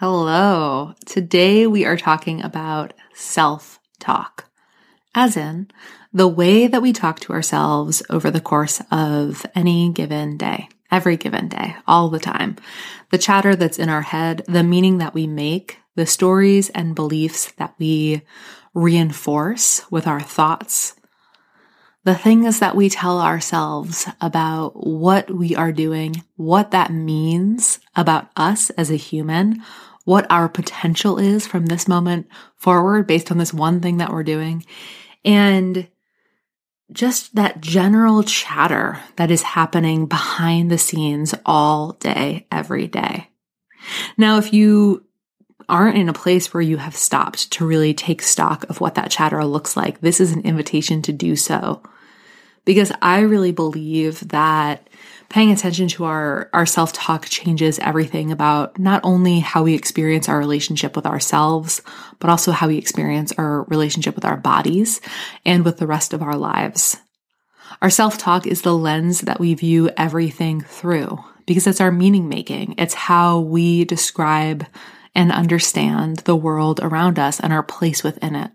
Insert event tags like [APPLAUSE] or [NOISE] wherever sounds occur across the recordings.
Hello. Today we are talking about self talk, as in the way that we talk to ourselves over the course of any given day, every given day, all the time. The chatter that's in our head, the meaning that we make, the stories and beliefs that we reinforce with our thoughts, the things that we tell ourselves about what we are doing, what that means about us as a human, what our potential is from this moment forward based on this one thing that we're doing. And just that general chatter that is happening behind the scenes all day, every day. Now, if you aren't in a place where you have stopped to really take stock of what that chatter looks like, this is an invitation to do so. Because I really believe that paying attention to our, our self talk changes everything about not only how we experience our relationship with ourselves, but also how we experience our relationship with our bodies and with the rest of our lives. Our self talk is the lens that we view everything through because it's our meaning making. It's how we describe and understand the world around us and our place within it.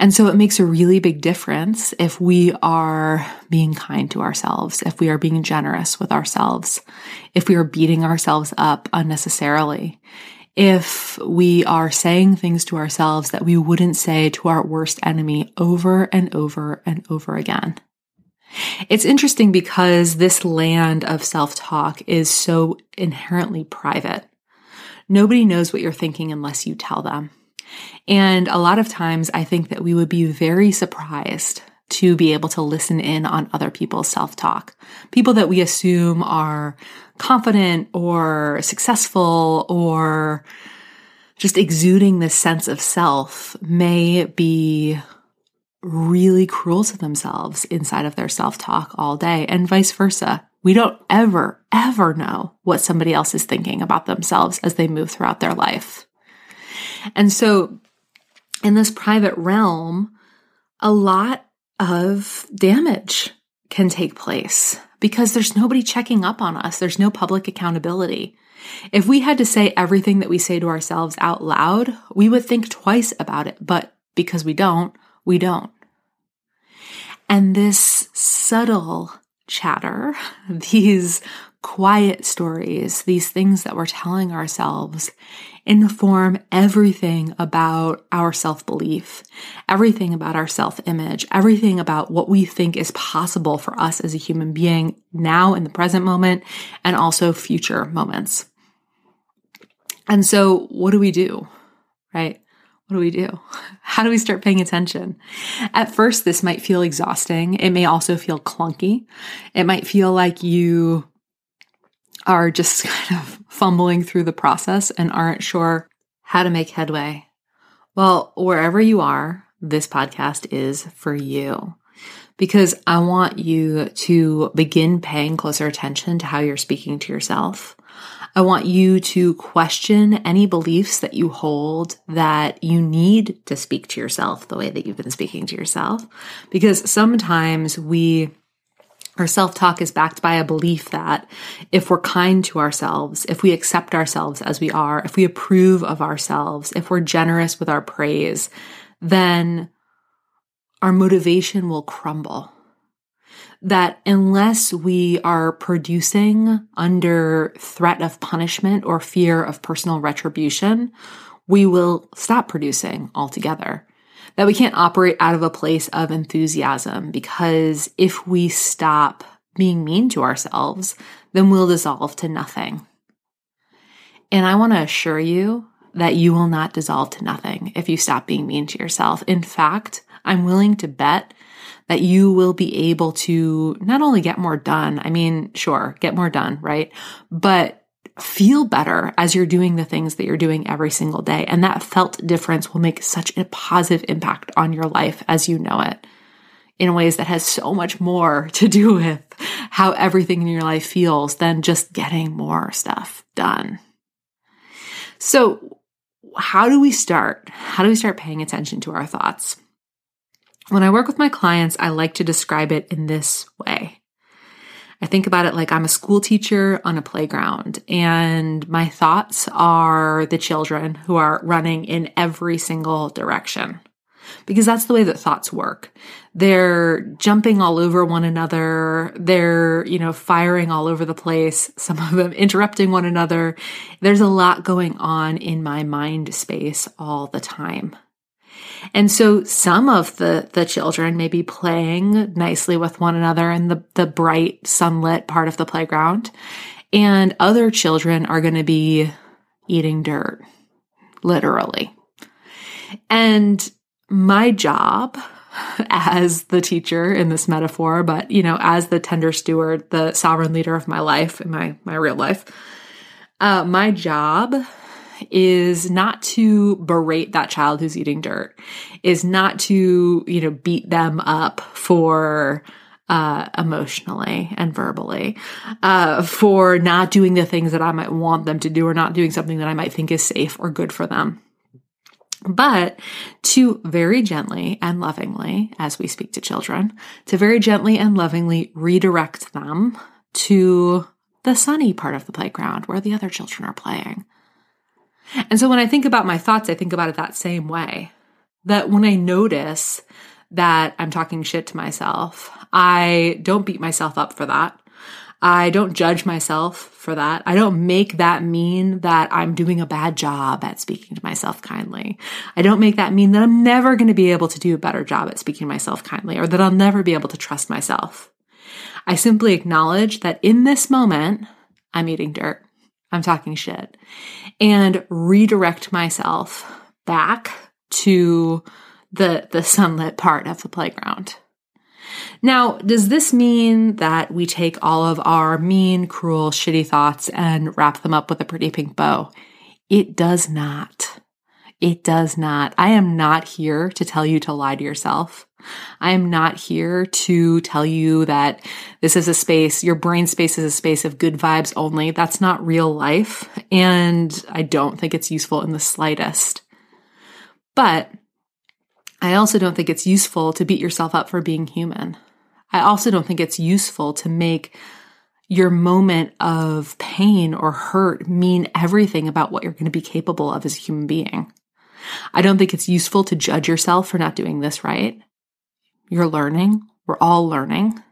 And so it makes a really big difference if we are being kind to ourselves, if we are being generous with ourselves, if we are beating ourselves up unnecessarily, if we are saying things to ourselves that we wouldn't say to our worst enemy over and over and over again. It's interesting because this land of self talk is so inherently private. Nobody knows what you're thinking unless you tell them. And a lot of times I think that we would be very surprised to be able to listen in on other people's self talk. People that we assume are confident or successful or just exuding this sense of self may be really cruel to themselves inside of their self talk all day and vice versa. We don't ever, ever know what somebody else is thinking about themselves as they move throughout their life. And so in this private realm, a lot of damage can take place because there's nobody checking up on us. There's no public accountability. If we had to say everything that we say to ourselves out loud, we would think twice about it. But because we don't, we don't. And this subtle chatter, [LAUGHS] these quiet stories, these things that we're telling ourselves inform everything about our self belief, everything about our self image, everything about what we think is possible for us as a human being now in the present moment and also future moments. And so, what do we do? Right? What do we do? [LAUGHS] How do we start paying attention? At first, this might feel exhausting. It may also feel clunky. It might feel like you are just [LAUGHS] kind of fumbling through the process and aren't sure how to make headway. Well, wherever you are, this podcast is for you because I want you to begin paying closer attention to how you're speaking to yourself. I want you to question any beliefs that you hold that you need to speak to yourself the way that you've been speaking to yourself. Because sometimes we, our self talk is backed by a belief that if we're kind to ourselves, if we accept ourselves as we are, if we approve of ourselves, if we're generous with our praise, then our motivation will crumble. That unless we are producing under threat of punishment or fear of personal retribution, we will stop producing altogether. That we can't operate out of a place of enthusiasm because if we stop being mean to ourselves, then we'll dissolve to nothing. And I want to assure you that you will not dissolve to nothing if you stop being mean to yourself. In fact, I'm willing to bet that you will be able to not only get more done, I mean, sure, get more done, right? But feel better as you're doing the things that you're doing every single day. And that felt difference will make such a positive impact on your life as you know it in ways that has so much more to do with how everything in your life feels than just getting more stuff done. So, how do we start? How do we start paying attention to our thoughts? When I work with my clients, I like to describe it in this way. I think about it like I'm a school teacher on a playground, and my thoughts are the children who are running in every single direction. Because that's the way that thoughts work. They're jumping all over one another. They're, you know, firing all over the place. Some of them [LAUGHS] interrupting one another. There's a lot going on in my mind space all the time. And so some of the, the children may be playing nicely with one another in the, the bright sunlit part of the playground. And other children are going to be eating dirt, literally. And my job as the teacher in this metaphor, but you know, as the tender steward, the sovereign leader of my life in my, my real life, uh, my job is not to berate that child who's eating dirt, is not to, you know, beat them up for uh, emotionally and verbally, uh, for not doing the things that I might want them to do or not doing something that I might think is safe or good for them. But to very gently and lovingly, as we speak to children, to very gently and lovingly redirect them to the sunny part of the playground where the other children are playing. And so when I think about my thoughts, I think about it that same way. That when I notice that I'm talking shit to myself, I don't beat myself up for that. I don't judge myself for that. I don't make that mean that I'm doing a bad job at speaking to myself kindly. I don't make that mean that I'm never going to be able to do a better job at speaking to myself kindly or that I'll never be able to trust myself. I simply acknowledge that in this moment, I'm eating dirt. I'm talking shit and redirect myself back to the, the sunlit part of the playground. Now, does this mean that we take all of our mean, cruel, shitty thoughts and wrap them up with a pretty pink bow? It does not. It does not. I am not here to tell you to lie to yourself. I am not here to tell you that this is a space, your brain space is a space of good vibes only. That's not real life. And I don't think it's useful in the slightest. But I also don't think it's useful to beat yourself up for being human. I also don't think it's useful to make your moment of pain or hurt mean everything about what you're going to be capable of as a human being. I don't think it's useful to judge yourself for not doing this right. You're learning. We're all learning.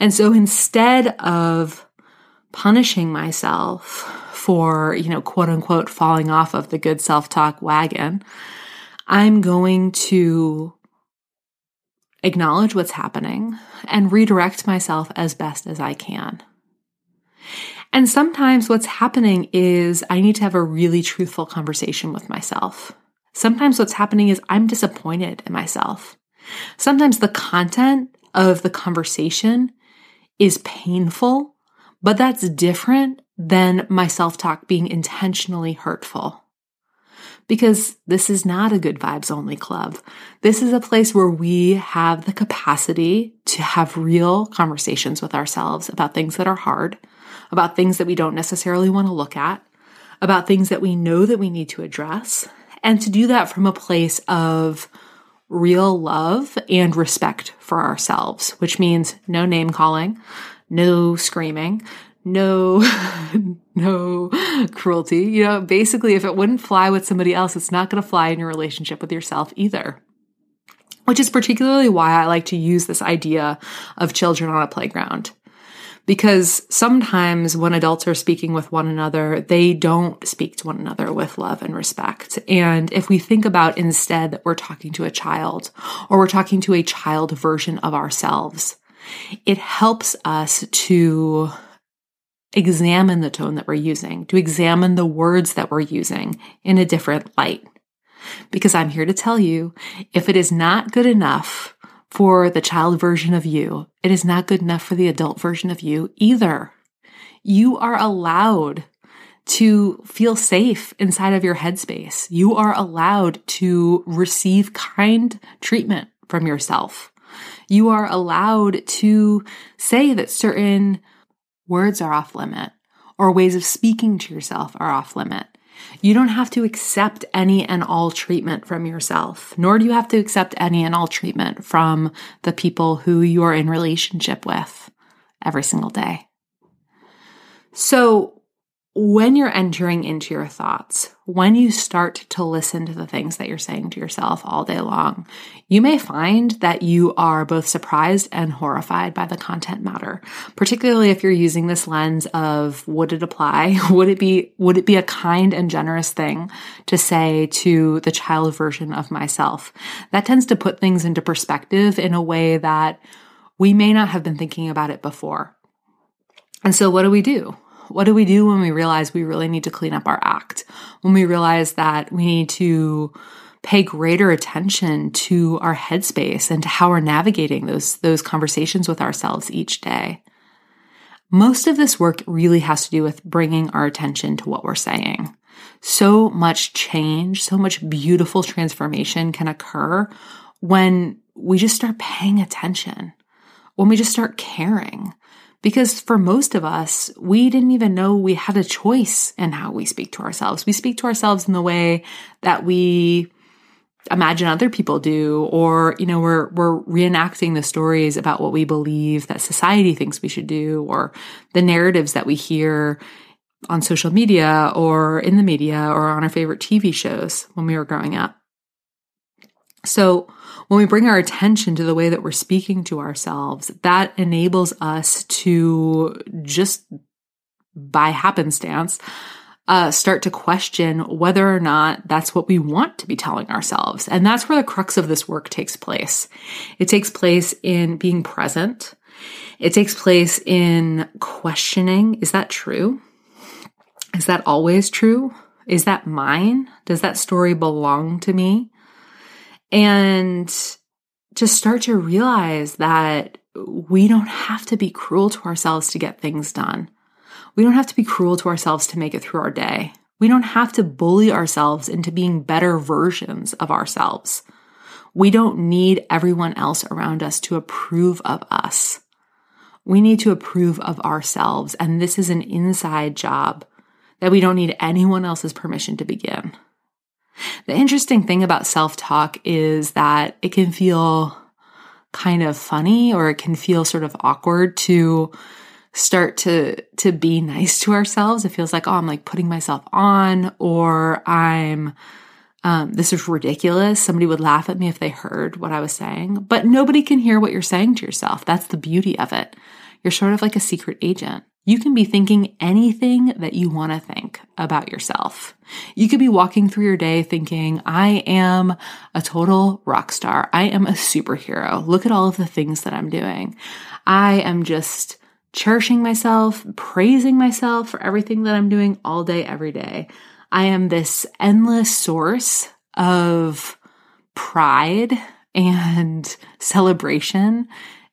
And so instead of punishing myself for, you know, quote unquote, falling off of the good self talk wagon, I'm going to acknowledge what's happening and redirect myself as best as I can. And sometimes what's happening is I need to have a really truthful conversation with myself. Sometimes what's happening is I'm disappointed in myself. Sometimes the content of the conversation is painful, but that's different than my self talk being intentionally hurtful. Because this is not a good vibes only club. This is a place where we have the capacity to have real conversations with ourselves about things that are hard, about things that we don't necessarily want to look at, about things that we know that we need to address, and to do that from a place of real love and respect for ourselves, which means no name calling, no screaming, no, [LAUGHS] no cruelty. You know, basically, if it wouldn't fly with somebody else, it's not going to fly in your relationship with yourself either. Which is particularly why I like to use this idea of children on a playground. Because sometimes when adults are speaking with one another, they don't speak to one another with love and respect. And if we think about instead that we're talking to a child or we're talking to a child version of ourselves, it helps us to examine the tone that we're using, to examine the words that we're using in a different light. Because I'm here to tell you, if it is not good enough for the child version of you, it is not good enough for the adult version of you either. You are allowed to feel safe inside of your headspace. You are allowed to receive kind treatment from yourself. You are allowed to say that certain words are off limit or ways of speaking to yourself are off limit. You don't have to accept any and all treatment from yourself, nor do you have to accept any and all treatment from the people who you are in relationship with every single day. So, when you're entering into your thoughts, when you start to listen to the things that you're saying to yourself all day long, you may find that you are both surprised and horrified by the content matter, particularly if you're using this lens of would it apply? [LAUGHS] Would it be, would it be a kind and generous thing to say to the child version of myself? That tends to put things into perspective in a way that we may not have been thinking about it before. And so what do we do? What do we do when we realize we really need to clean up our act? When we realize that we need to pay greater attention to our headspace and to how we're navigating those, those conversations with ourselves each day. Most of this work really has to do with bringing our attention to what we're saying. So much change, so much beautiful transformation can occur when we just start paying attention, when we just start caring, because for most of us, we didn't even know we had a choice in how we speak to ourselves. We speak to ourselves in the way that we imagine other people do, or, you know, we're, we're reenacting the stories about what we believe that society thinks we should do, or the narratives that we hear on social media or in the media or on our favorite TV shows when we were growing up. So when we bring our attention to the way that we're speaking to ourselves, that enables us to just by happenstance uh, start to question whether or not that's what we want to be telling ourselves. And that's where the crux of this work takes place. It takes place in being present. It takes place in questioning is that true? Is that always true? Is that mine? Does that story belong to me? And to start to realize that we don't have to be cruel to ourselves to get things done. We don't have to be cruel to ourselves to make it through our day. We don't have to bully ourselves into being better versions of ourselves. We don't need everyone else around us to approve of us. We need to approve of ourselves. And this is an inside job that we don't need anyone else's permission to begin. The interesting thing about self talk is that it can feel kind of funny or it can feel sort of awkward to start to to be nice to ourselves. It feels like oh i'm like putting myself on or i'm um, this is ridiculous. Somebody would laugh at me if they heard what i was saying. But nobody can hear what you're saying to yourself. That's the beauty of it. You're sort of like a secret agent you can be thinking anything that you want to think about yourself. You could be walking through your day thinking, I am a total rock star. I am a superhero. Look at all of the things that I'm doing. I am just cherishing myself, praising myself for everything that I'm doing all day, every day. I am this endless source of pride and [LAUGHS] celebration.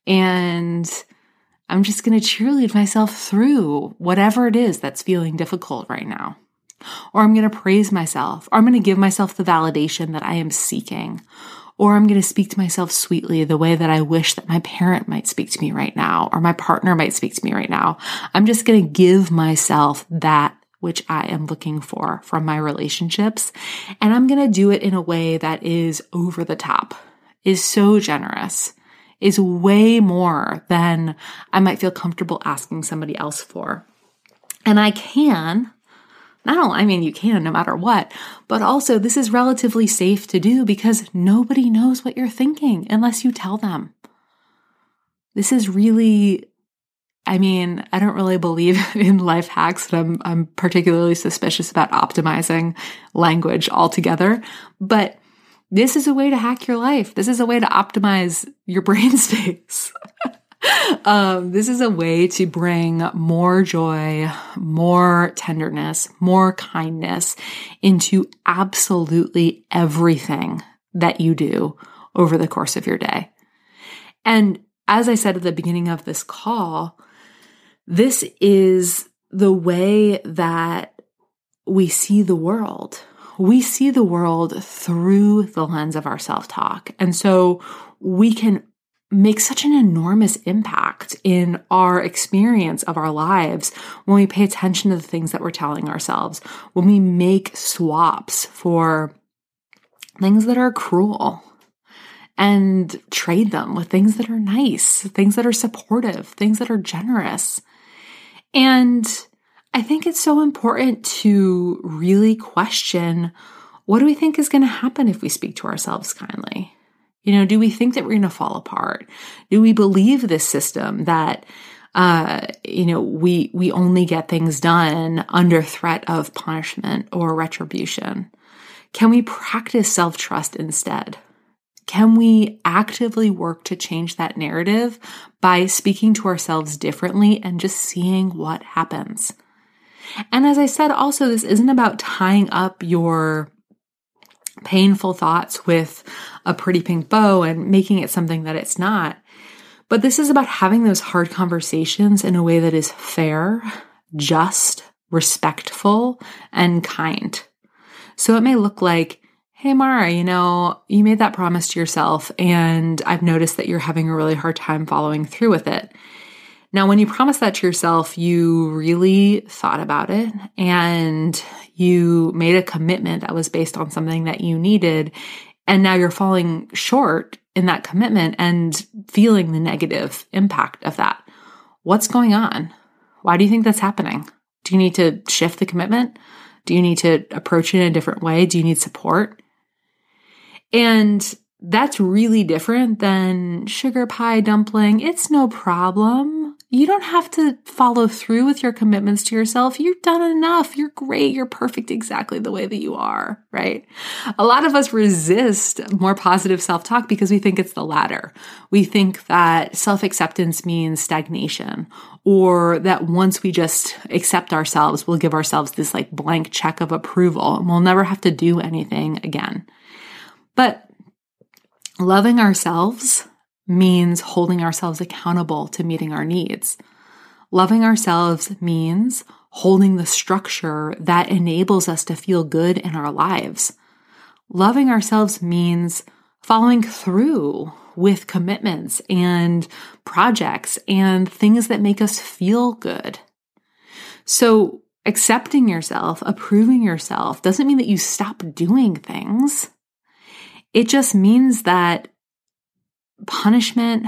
And I'm just going to cheerlead myself through whatever it is that's feeling difficult right now. Or I'm going to praise myself, or I'm going to give myself the validation that I am seeking, or I'm going to speak to myself sweetly the way that I wish that my parent might speak to me right now, or my partner might speak to me right now. I'm just going to give myself that which I am looking for from my relationships. And I'm going to do it in a way that is over the top, is so generous, is way more than I might feel comfortable asking somebody else for. And I can not only, I mean, you can no matter what, but also this is relatively safe to do because nobody knows what you're thinking unless you tell them. This is really, I mean, I don't really believe [LAUGHS] in life hacks, and I'm, I'm particularly suspicious about optimizing language altogether, but this is a way to hack your life. This is a way to optimize your [LAUGHS] brain space. [LAUGHS] um, this is a way to bring more joy, more tenderness, more kindness into absolutely everything that you do over the course of your day. And as I said at the beginning of this call, this is the way that we see the world. We see the world through the lens of our self talk. And so we can make such an enormous impact in our experience of our lives when we pay attention to the things that we're telling ourselves, when we make swaps for things that are cruel and trade them with things that are nice, things that are supportive, things that are generous. And I think it's so important to really question what do we think is going to happen if we speak to ourselves kindly? You know, do we think that we're going to fall apart? Do we believe this system that uh, you know, we we only get things done under threat of punishment or retribution? Can we practice self-trust instead? Can we actively work to change that narrative by speaking to ourselves differently and just seeing what happens? And as I said, also, this isn't about tying up your painful thoughts with a pretty pink bow and making it something that it's not. But this is about having those hard conversations in a way that is fair, just, respectful, and kind. So it may look like, Hey, Mara, you know, you made that promise to yourself, and I've noticed that you're having a really hard time following through with it. Now, when you promise that to yourself, you really thought about it and you made a commitment that was based on something that you needed. And now you're falling short in that commitment and feeling the negative impact of that. What's going on? Why do you think that's happening? Do you need to shift the commitment? Do you need to approach it in a different way? Do you need support? And that's really different than sugar pie dumpling. It's no problem. You don't have to follow through with your commitments to yourself. You've done enough. You're great. You're perfect exactly the way that you are, right? A lot of us resist more positive self talk because we think it's the latter. We think that self acceptance means stagnation or that once we just accept ourselves, we'll give ourselves this like blank check of approval and we'll never have to do anything again. But loving ourselves means holding ourselves accountable to meeting our needs. Loving ourselves means holding the structure that enables us to feel good in our lives. Loving ourselves means following through with commitments and projects and things that make us feel good. So, accepting yourself, approving yourself doesn't mean that you stop doing things. It just means that punishment,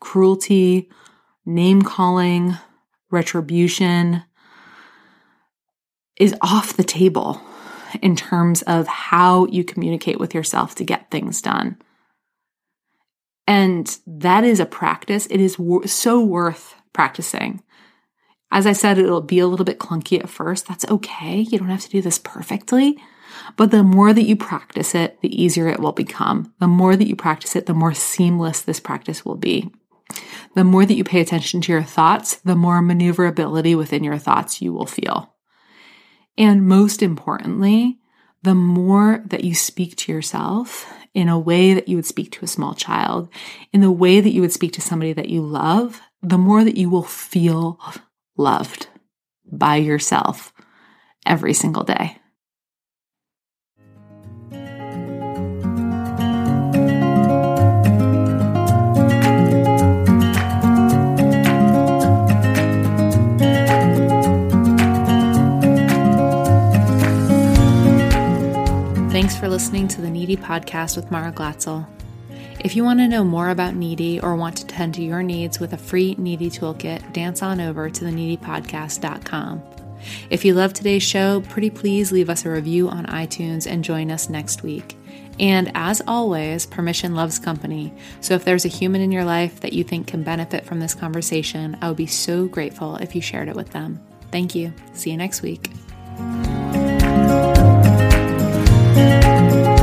cruelty, name calling, retribution is off the table in terms of how you communicate with yourself to get things done. And that is a practice. It is so worth practicing. As I said, it'll be a little bit clunky at first. That's okay. You don't have to do this perfectly. But the more that you practice it, the easier it will become. The more that you practice it, the more seamless this practice will be. The more that you pay attention to your thoughts, the more maneuverability within your thoughts you will feel. And most importantly, the more that you speak to yourself in a way that you would speak to a small child, in the way that you would speak to somebody that you love, the more that you will feel loved by yourself every single day. Thanks for listening to the Needy Podcast with Mara Glatzel. If you want to know more about Needy or want to tend to your needs with a free Needy toolkit, dance on over to theneedypodcast.com. If you love today's show, pretty please leave us a review on iTunes and join us next week. And as always, permission loves company. So if there's a human in your life that you think can benefit from this conversation, I would be so grateful if you shared it with them. Thank you. See you next week. Música